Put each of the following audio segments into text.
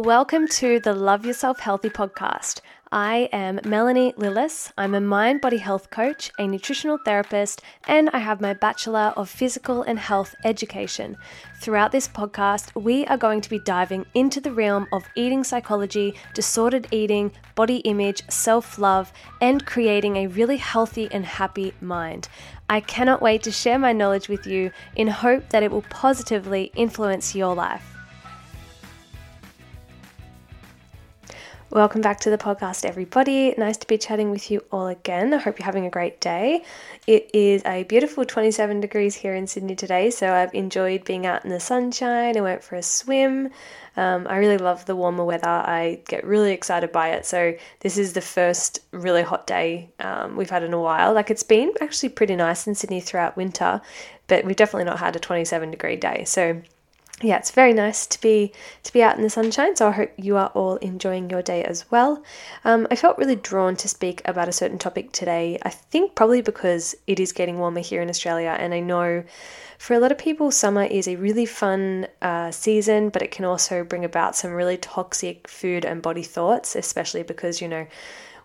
Welcome to the Love Yourself Healthy podcast. I am Melanie Lillis. I'm a mind body health coach, a nutritional therapist, and I have my Bachelor of Physical and Health Education. Throughout this podcast, we are going to be diving into the realm of eating psychology, disordered eating, body image, self love, and creating a really healthy and happy mind. I cannot wait to share my knowledge with you in hope that it will positively influence your life. Welcome back to the podcast, everybody. Nice to be chatting with you all again. I hope you're having a great day. It is a beautiful 27 degrees here in Sydney today, so I've enjoyed being out in the sunshine. I went for a swim. Um, I really love the warmer weather. I get really excited by it. So, this is the first really hot day um, we've had in a while. Like, it's been actually pretty nice in Sydney throughout winter, but we've definitely not had a 27 degree day. So, yeah, it's very nice to be to be out in the sunshine. So I hope you are all enjoying your day as well. Um, I felt really drawn to speak about a certain topic today. I think probably because it is getting warmer here in Australia, and I know for a lot of people, summer is a really fun uh, season, but it can also bring about some really toxic food and body thoughts, especially because you know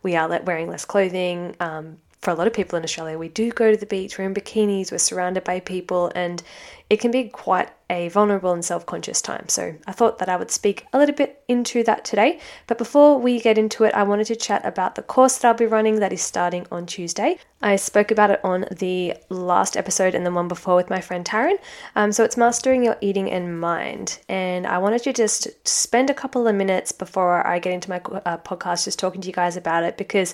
we are wearing less clothing. Um, for a lot of people in Australia, we do go to the beach, we're in bikinis, we're surrounded by people, and it can be quite a vulnerable and self conscious time. So I thought that I would speak a little bit into that today. But before we get into it, I wanted to chat about the course that I'll be running that is starting on Tuesday. I spoke about it on the last episode and the one before with my friend Taryn. Um, so it's Mastering Your Eating and Mind. And I wanted to just spend a couple of minutes before I get into my uh, podcast just talking to you guys about it because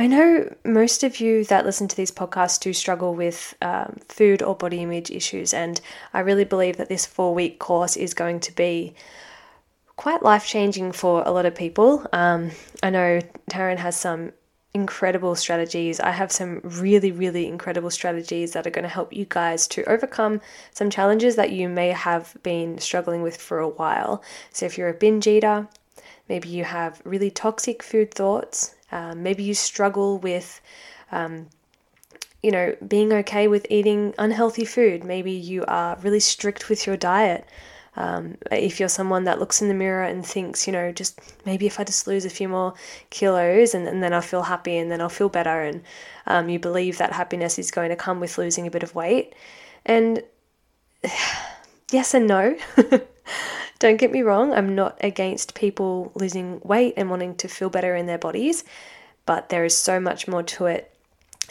I know most of you that listen to these podcasts do struggle with um, food or body image issues, and I really believe that this four week course is going to be quite life changing for a lot of people. Um, I know Taryn has some incredible strategies. I have some really, really incredible strategies that are going to help you guys to overcome some challenges that you may have been struggling with for a while. So, if you're a binge eater, maybe you have really toxic food thoughts, um, maybe you struggle with, um, you know, being okay with eating unhealthy food. Maybe you are really strict with your diet. Um, if you're someone that looks in the mirror and thinks, you know, just maybe if I just lose a few more kilos and, and then I'll feel happy and then I'll feel better, and um, you believe that happiness is going to come with losing a bit of weight. And yes and no. Don't get me wrong, I'm not against people losing weight and wanting to feel better in their bodies, but there is so much more to it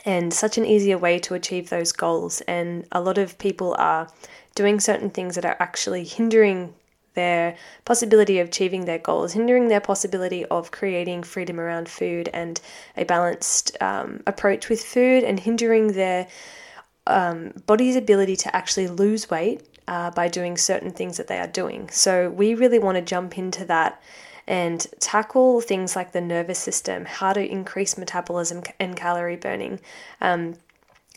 and such an easier way to achieve those goals. And a lot of people are doing certain things that are actually hindering their possibility of achieving their goals, hindering their possibility of creating freedom around food and a balanced um, approach with food, and hindering their um, body's ability to actually lose weight uh, by doing certain things that they are doing. So we really want to jump into that and tackle things like the nervous system, how to increase metabolism and calorie burning. Um,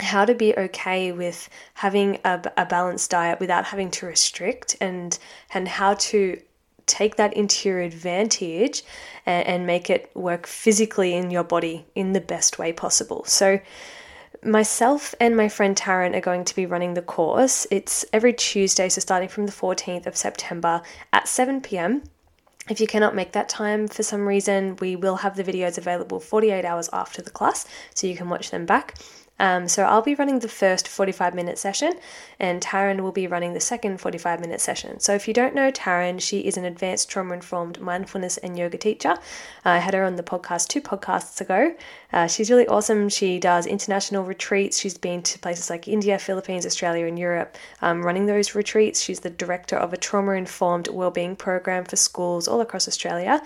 how to be okay with having a, a balanced diet without having to restrict and and how to take that into your advantage and, and make it work physically in your body in the best way possible. So myself and my friend Taryn are going to be running the course. It's every Tuesday, so starting from the 14th of September at 7 pm. If you cannot make that time for some reason, we will have the videos available 48 hours after the class, so you can watch them back. Um, so I'll be running the first 45 minute session, and Taryn will be running the second 45 minute session. So if you don't know Taryn, she is an advanced trauma informed mindfulness and yoga teacher. I had her on the podcast two podcasts ago. Uh, she's really awesome. She does international retreats. She's been to places like India, Philippines, Australia, and Europe um, running those retreats. She's the director of a trauma informed wellbeing program for schools all across Australia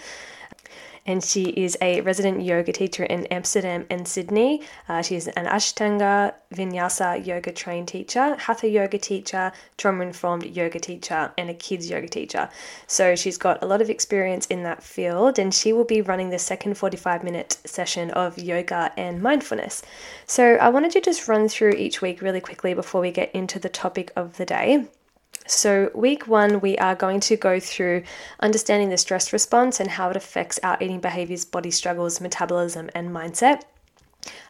and she is a resident yoga teacher in Amsterdam and Sydney. Uh, she's an Ashtanga Vinyasa yoga trained teacher, Hatha yoga teacher, trauma informed yoga teacher, and a kids yoga teacher. So she's got a lot of experience in that field, and she will be running the second 45 minute session of yoga and mindfulness. So I wanted to just run through each week really quickly before we get into the topic of the day. So, week one, we are going to go through understanding the stress response and how it affects our eating behaviors, body struggles, metabolism, and mindset.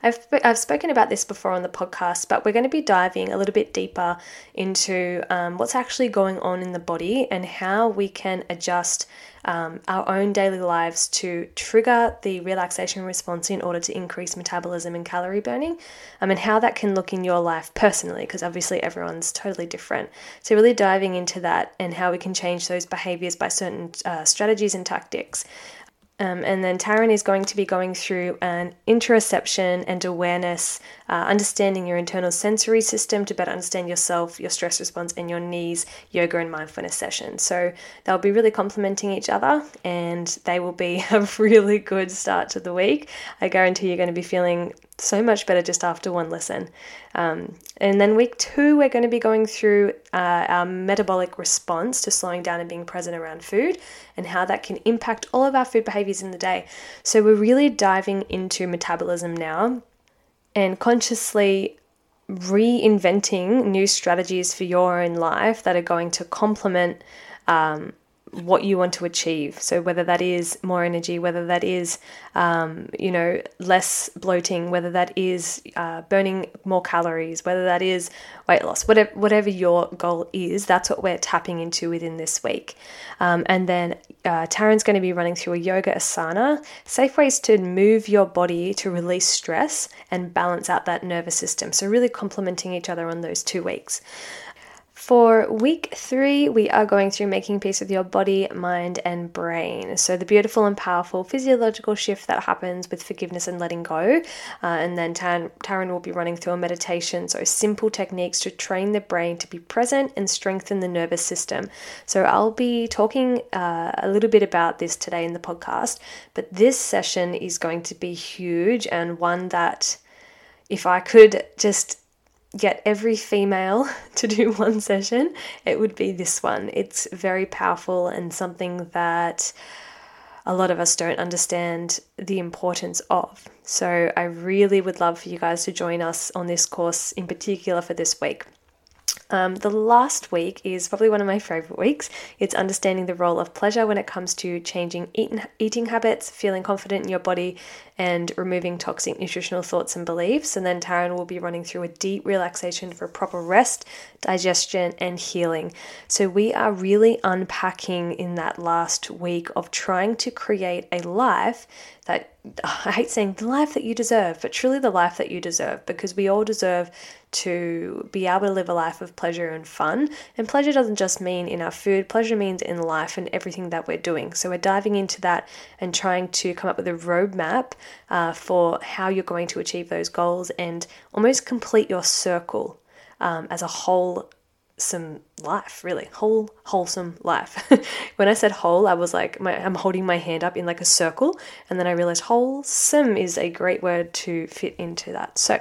I've, I've spoken about this before on the podcast, but we're going to be diving a little bit deeper into um, what's actually going on in the body and how we can adjust um, our own daily lives to trigger the relaxation response in order to increase metabolism and calorie burning, um, and how that can look in your life personally, because obviously everyone's totally different. So, really diving into that and how we can change those behaviors by certain uh, strategies and tactics. Um, and then Taryn is going to be going through an interoception and awareness, uh, understanding your internal sensory system to better understand yourself, your stress response, and your knees yoga and mindfulness session. So they'll be really complementing each other and they will be a really good start to the week. I guarantee you're going to be feeling so much better just after one lesson. Um, and then week two, we're going to be going through uh, our metabolic response to slowing down and being present around food and how that can impact all of our food behaviors in the day. So we're really diving into metabolism now and consciously reinventing new strategies for your own life that are going to complement um, what you want to achieve. So whether that is more energy, whether that is, um, you know, less bloating, whether that is uh, burning more calories, whether that is weight loss, whatever whatever your goal is, that's what we're tapping into within this week. Um, and then uh, Taryn's going to be running through a yoga asana, safe ways to move your body to release stress and balance out that nervous system. So really complementing each other on those two weeks. For week three, we are going through making peace with your body, mind, and brain. So, the beautiful and powerful physiological shift that happens with forgiveness and letting go. Uh, and then Taryn, Taryn will be running through a meditation. So, simple techniques to train the brain to be present and strengthen the nervous system. So, I'll be talking uh, a little bit about this today in the podcast, but this session is going to be huge and one that if I could just get every female to do one session, it would be this one. It's very powerful and something that a lot of us don't understand the importance of. So, I really would love for you guys to join us on this course in particular for this week. Um, the last week is probably one of my favorite weeks. It's understanding the role of pleasure when it comes to changing eating, eating habits, feeling confident in your body, and removing toxic nutritional thoughts and beliefs. And then Taryn will be running through a deep relaxation for proper rest, digestion, and healing. So we are really unpacking in that last week of trying to create a life that I hate saying the life that you deserve, but truly the life that you deserve because we all deserve to be able to live a life of pleasure and fun. And pleasure doesn't just mean in our food, pleasure means in life and everything that we're doing. So we're diving into that and trying to come up with a roadmap uh, for how you're going to achieve those goals and almost complete your circle um, as a whole some life really. Whole wholesome life. When i said whole i was like my, i'm holding my hand up in like a circle and then i realized wholesome is a great word to fit into that. So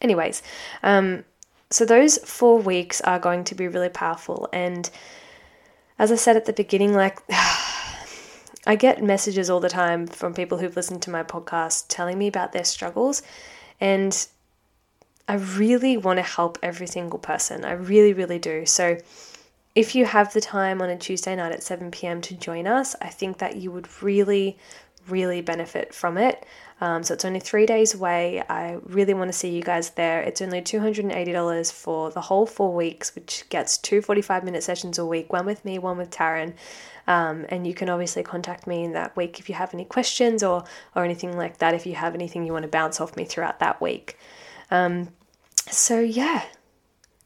anyways um so those four weeks are going to be really powerful. And as i said at the beginning like i get messages all the time from people who've listened to my podcast telling me about their struggles and I really want to help every single person. I really, really do. So, if you have the time on a Tuesday night at 7 p.m. to join us, I think that you would really, really benefit from it. Um, so it's only three days away. I really want to see you guys there. It's only $280 for the whole four weeks, which gets two 45 minute sessions a week one with me, one with Taryn. Um, and you can obviously contact me in that week if you have any questions or, or anything like that, if you have anything you want to bounce off me throughout that week. Um, so, yeah,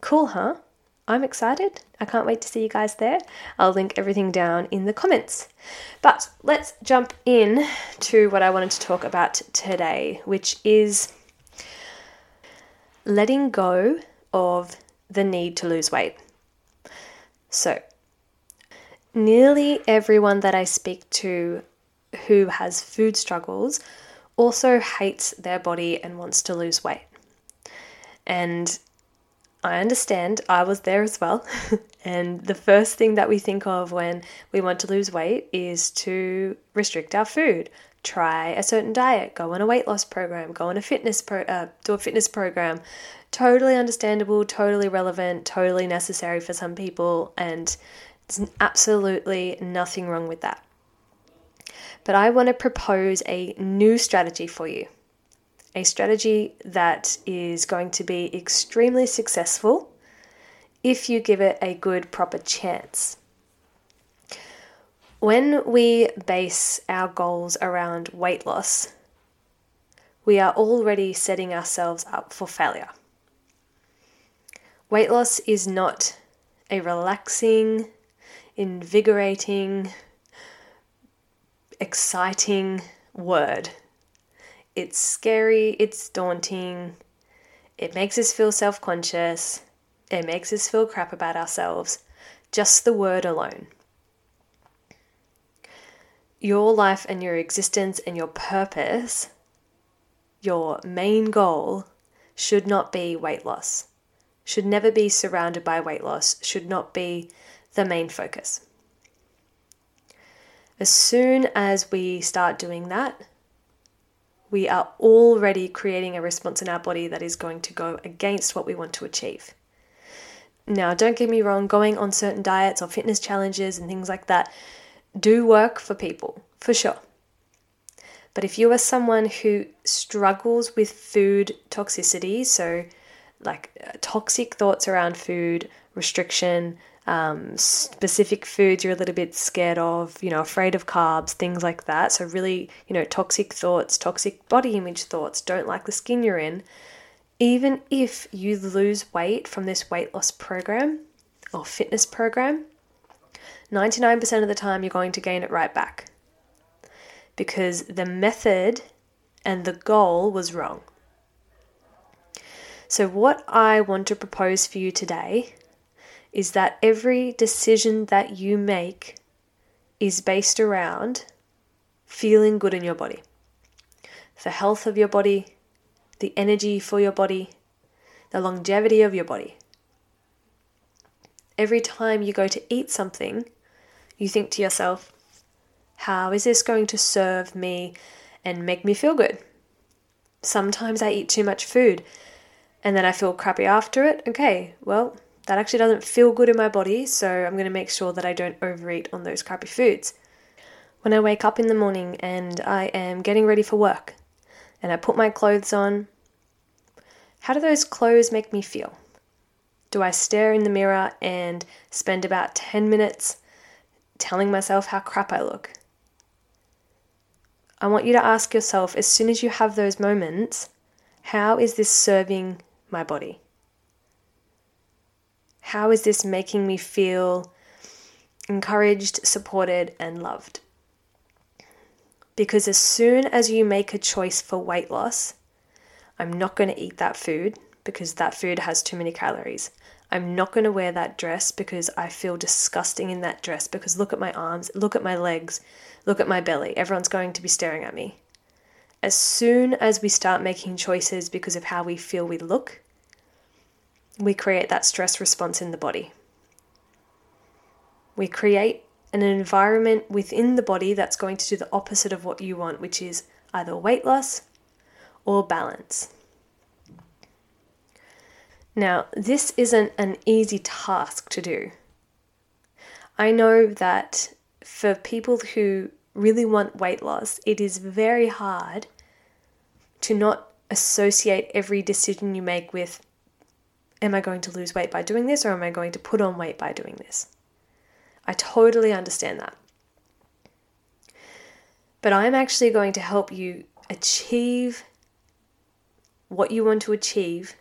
cool, huh? I'm excited. I can't wait to see you guys there. I'll link everything down in the comments. But let's jump in to what I wanted to talk about today, which is letting go of the need to lose weight. So, nearly everyone that I speak to who has food struggles also hates their body and wants to lose weight. And I understand, I was there as well. and the first thing that we think of when we want to lose weight is to restrict our food, try a certain diet, go on a weight loss program, go on a fitness pro, uh, do a fitness program. Totally understandable, totally relevant, totally necessary for some people, and there's absolutely nothing wrong with that. But I want to propose a new strategy for you a strategy that is going to be extremely successful if you give it a good, proper chance. When we base our goals around weight loss, we are already setting ourselves up for failure. Weight loss is not a relaxing, invigorating, exciting word. It's scary, it's daunting, it makes us feel self conscious, it makes us feel crap about ourselves. Just the word alone. Your life and your existence and your purpose, your main goal, should not be weight loss, should never be surrounded by weight loss, should not be the main focus. As soon as we start doing that, we are already creating a response in our body that is going to go against what we want to achieve. Now, don't get me wrong, going on certain diets or fitness challenges and things like that do work for people, for sure. But if you are someone who struggles with food toxicity, so like uh, toxic thoughts around food, restriction, um, specific foods you're a little bit scared of, you know, afraid of carbs, things like that. So, really, you know, toxic thoughts, toxic body image thoughts, don't like the skin you're in. Even if you lose weight from this weight loss program or fitness program, 99% of the time you're going to gain it right back because the method and the goal was wrong. So, what I want to propose for you today is that every decision that you make is based around feeling good in your body, the health of your body, the energy for your body, the longevity of your body. Every time you go to eat something, you think to yourself, how is this going to serve me and make me feel good? Sometimes I eat too much food and then I feel crappy after it. Okay, well, that actually doesn't feel good in my body, so I'm going to make sure that I don't overeat on those crappy foods. When I wake up in the morning and I am getting ready for work and I put my clothes on, how do those clothes make me feel? Do I stare in the mirror and spend about 10 minutes telling myself how crap I look? I want you to ask yourself as soon as you have those moments, how is this serving my body? How is this making me feel encouraged, supported, and loved? Because as soon as you make a choice for weight loss, I'm not going to eat that food because that food has too many calories. I'm not going to wear that dress because I feel disgusting in that dress because look at my arms, look at my legs, look at my belly. Everyone's going to be staring at me. As soon as we start making choices because of how we feel we look, we create that stress response in the body. We create an environment within the body that's going to do the opposite of what you want, which is either weight loss or balance. Now, this isn't an easy task to do. I know that for people who really want weight loss, it is very hard to not associate every decision you make with am I going to lose weight by doing this or am I going to put on weight by doing this? I totally understand that. But I'm actually going to help you achieve what you want to achieve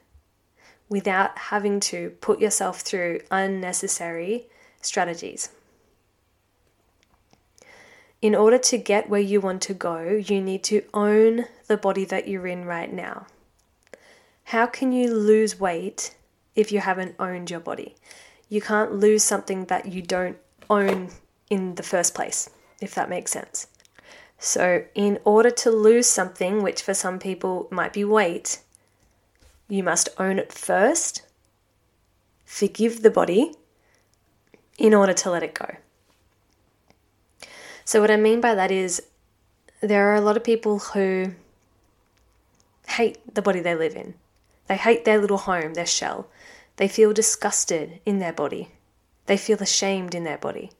without having to put yourself through unnecessary strategies. In order to get where you want to go, you need to own the body that you're in right now. How can you lose weight if you haven't owned your body. You can't lose something that you don't own in the first place, if that makes sense. So, in order to lose something, which for some people might be weight, you must own it first, forgive the body in order to let it go. So, what I mean by that is there are a lot of people who hate the body they live in. They hate their little home, their shell. They feel disgusted in their body. They feel ashamed in their body.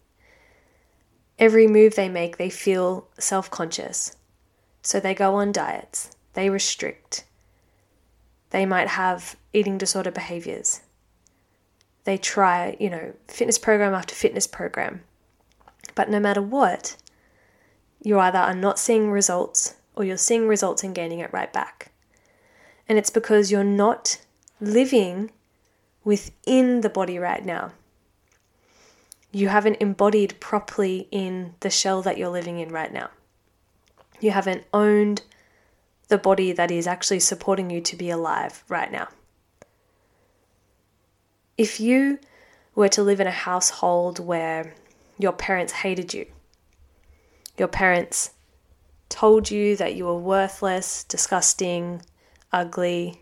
Every move they make, they feel self conscious. So they go on diets. they restrict, they might have eating disorder behaviors. They try, you know, fitness program after fitness program. But no matter what, you either are not seeing results or you're seeing results and gaining it right back. And it's because you're not living within the body right now. You haven't embodied properly in the shell that you're living in right now. You haven't owned the body that is actually supporting you to be alive right now. If you were to live in a household where your parents hated you, your parents told you that you were worthless, disgusting, ugly,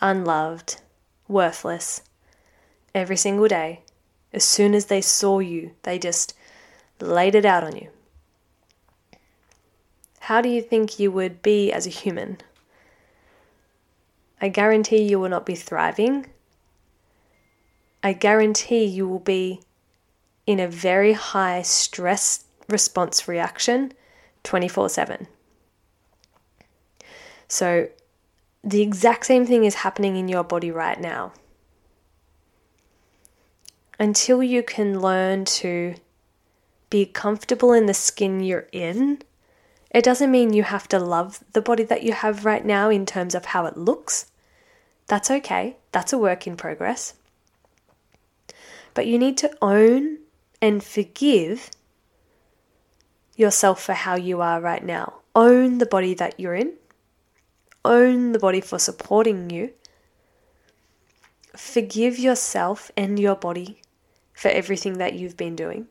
unloved, worthless, every single day, as soon as they saw you, they just laid it out on you. How do you think you would be as a human? I guarantee you will not be thriving. I guarantee you will be in a very high stress response reaction 24 7. So, the exact same thing is happening in your body right now. Until you can learn to be comfortable in the skin you're in, it doesn't mean you have to love the body that you have right now in terms of how it looks. That's okay, that's a work in progress. But you need to own and forgive yourself for how you are right now. Own the body that you're in. Own the body for supporting you. Forgive yourself and your body for everything that you've been doing.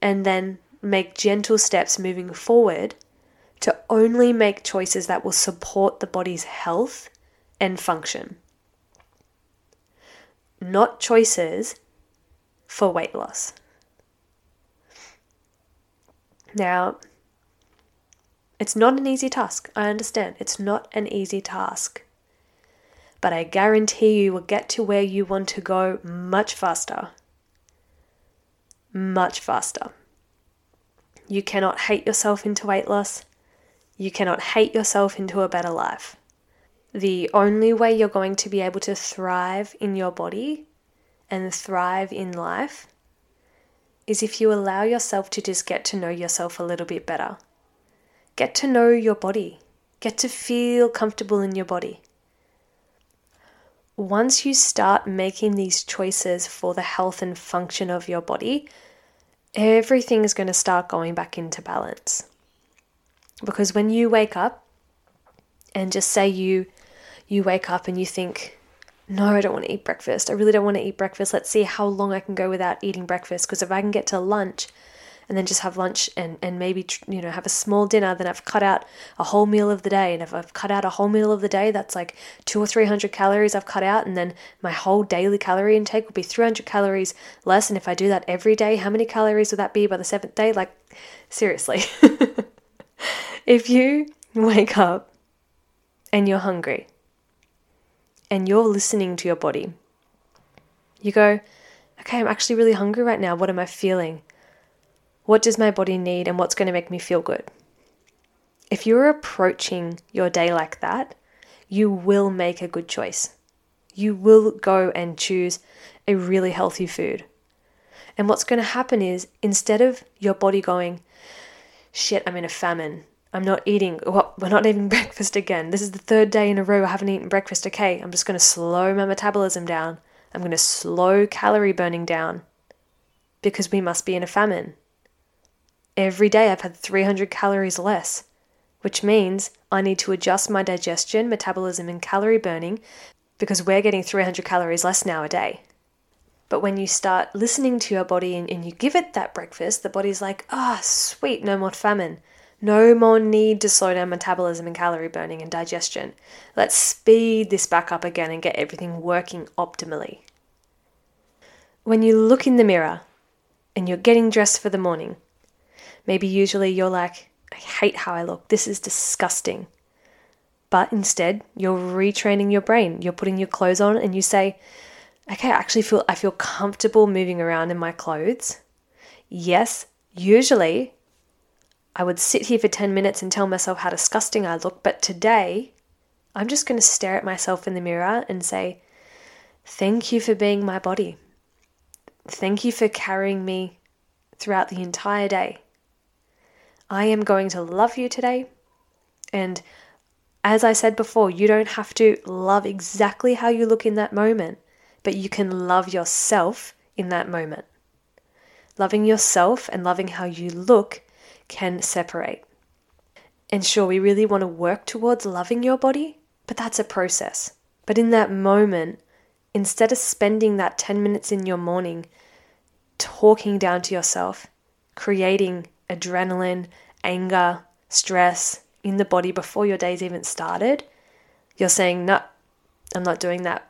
And then make gentle steps moving forward to only make choices that will support the body's health and function. Not choices for weight loss. Now, it's not an easy task. I understand. It's not an easy task. But I guarantee you will get to where you want to go much faster. Much faster. You cannot hate yourself into weight loss. You cannot hate yourself into a better life. The only way you're going to be able to thrive in your body and thrive in life is if you allow yourself to just get to know yourself a little bit better. Get to know your body. Get to feel comfortable in your body. Once you start making these choices for the health and function of your body, everything is going to start going back into balance. Because when you wake up and just say you you wake up and you think no, I don't want to eat breakfast. I really don't want to eat breakfast. Let's see how long I can go without eating breakfast. Because if I can get to lunch and then just have lunch and, and maybe, you know, have a small dinner, then I've cut out a whole meal of the day. And if I've cut out a whole meal of the day, that's like two or 300 calories I've cut out. And then my whole daily calorie intake will be 300 calories less. And if I do that every day, how many calories would that be by the seventh day? Like, seriously. if you wake up and you're hungry, and you're listening to your body. You go, okay, I'm actually really hungry right now. What am I feeling? What does my body need and what's going to make me feel good? If you're approaching your day like that, you will make a good choice. You will go and choose a really healthy food. And what's going to happen is instead of your body going, shit, I'm in a famine, I'm not eating. We're not eating breakfast again. This is the third day in a row I haven't eaten breakfast. Okay, I'm just going to slow my metabolism down. I'm going to slow calorie burning down because we must be in a famine. Every day I've had 300 calories less, which means I need to adjust my digestion, metabolism, and calorie burning because we're getting 300 calories less now a day. But when you start listening to your body and, and you give it that breakfast, the body's like, ah, oh, sweet, no more famine. No more need to slow down metabolism and calorie burning and digestion. Let's speed this back up again and get everything working optimally. When you look in the mirror and you're getting dressed for the morning, maybe usually you're like, I hate how I look, this is disgusting. But instead, you're retraining your brain. You're putting your clothes on and you say, okay, I actually feel I feel comfortable moving around in my clothes. Yes, usually I would sit here for 10 minutes and tell myself how disgusting I look, but today I'm just going to stare at myself in the mirror and say, Thank you for being my body. Thank you for carrying me throughout the entire day. I am going to love you today. And as I said before, you don't have to love exactly how you look in that moment, but you can love yourself in that moment. Loving yourself and loving how you look can separate. And sure, we really want to work towards loving your body, but that's a process. But in that moment, instead of spending that 10 minutes in your morning talking down to yourself, creating adrenaline, anger, stress in the body before your day's even started, you're saying, No, I'm not doing that.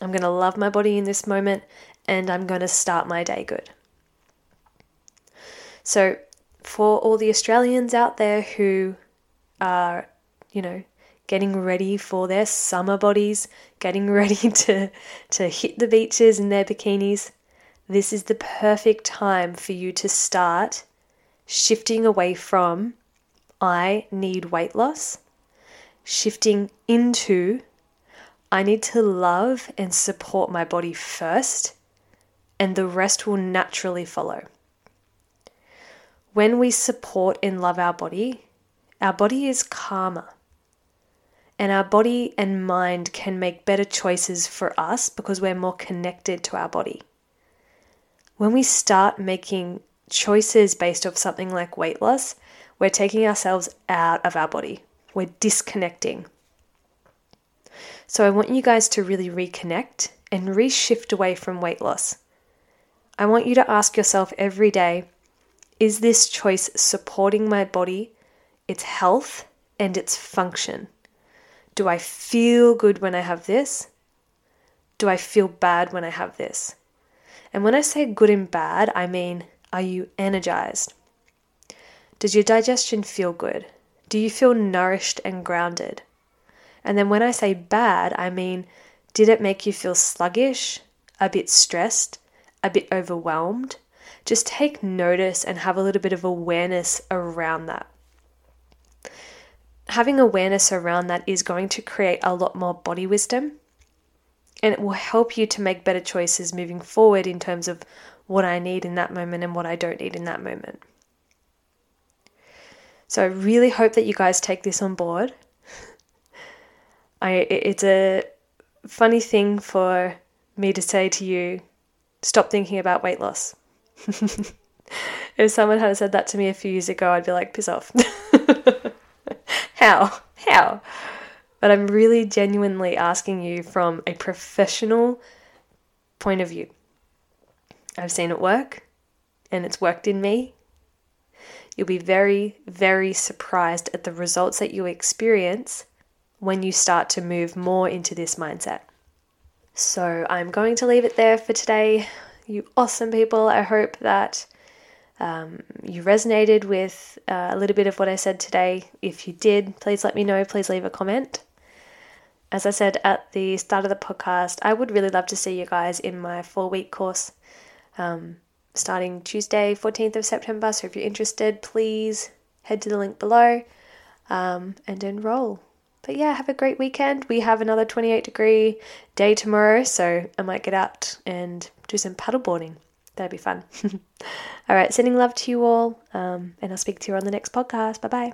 I'm going to love my body in this moment and I'm going to start my day good. So, for all the Australians out there who are, you know, getting ready for their summer bodies, getting ready to, to hit the beaches in their bikinis, this is the perfect time for you to start shifting away from I need weight loss, shifting into I need to love and support my body first, and the rest will naturally follow. When we support and love our body, our body is calmer. And our body and mind can make better choices for us because we're more connected to our body. When we start making choices based off something like weight loss, we're taking ourselves out of our body. We're disconnecting. So I want you guys to really reconnect and reshift away from weight loss. I want you to ask yourself every day is this choice supporting my body, its health, and its function? Do I feel good when I have this? Do I feel bad when I have this? And when I say good and bad, I mean, are you energized? Does your digestion feel good? Do you feel nourished and grounded? And then when I say bad, I mean, did it make you feel sluggish, a bit stressed, a bit overwhelmed? just take notice and have a little bit of awareness around that. Having awareness around that is going to create a lot more body wisdom and it will help you to make better choices moving forward in terms of what I need in that moment and what I don't need in that moment. So I really hope that you guys take this on board. I it's a funny thing for me to say to you, stop thinking about weight loss. if someone had said that to me a few years ago, I'd be like, piss off. How? How? But I'm really genuinely asking you from a professional point of view. I've seen it work and it's worked in me. You'll be very, very surprised at the results that you experience when you start to move more into this mindset. So I'm going to leave it there for today you awesome people. I hope that um, you resonated with uh, a little bit of what I said today. If you did, please let me know. Please leave a comment. As I said at the start of the podcast, I would really love to see you guys in my four week course um, starting Tuesday, 14th of September. So if you're interested, please head to the link below um, and enroll. But yeah, have a great weekend. We have another 28 degree day tomorrow, so I might get out and do some paddleboarding. That'd be fun. all right, sending love to you all, um, and I'll speak to you on the next podcast. Bye bye.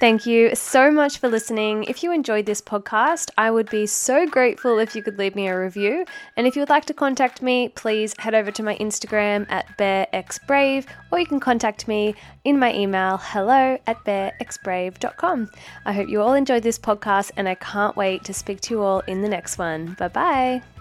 Thank you so much for listening. If you enjoyed this podcast, I would be so grateful if you could leave me a review. And if you would like to contact me, please head over to my Instagram at bearxbrave, or you can contact me in my email hello at bearxbrave.com. I hope you all enjoyed this podcast, and I can't wait to speak to you all in the next one. Bye bye.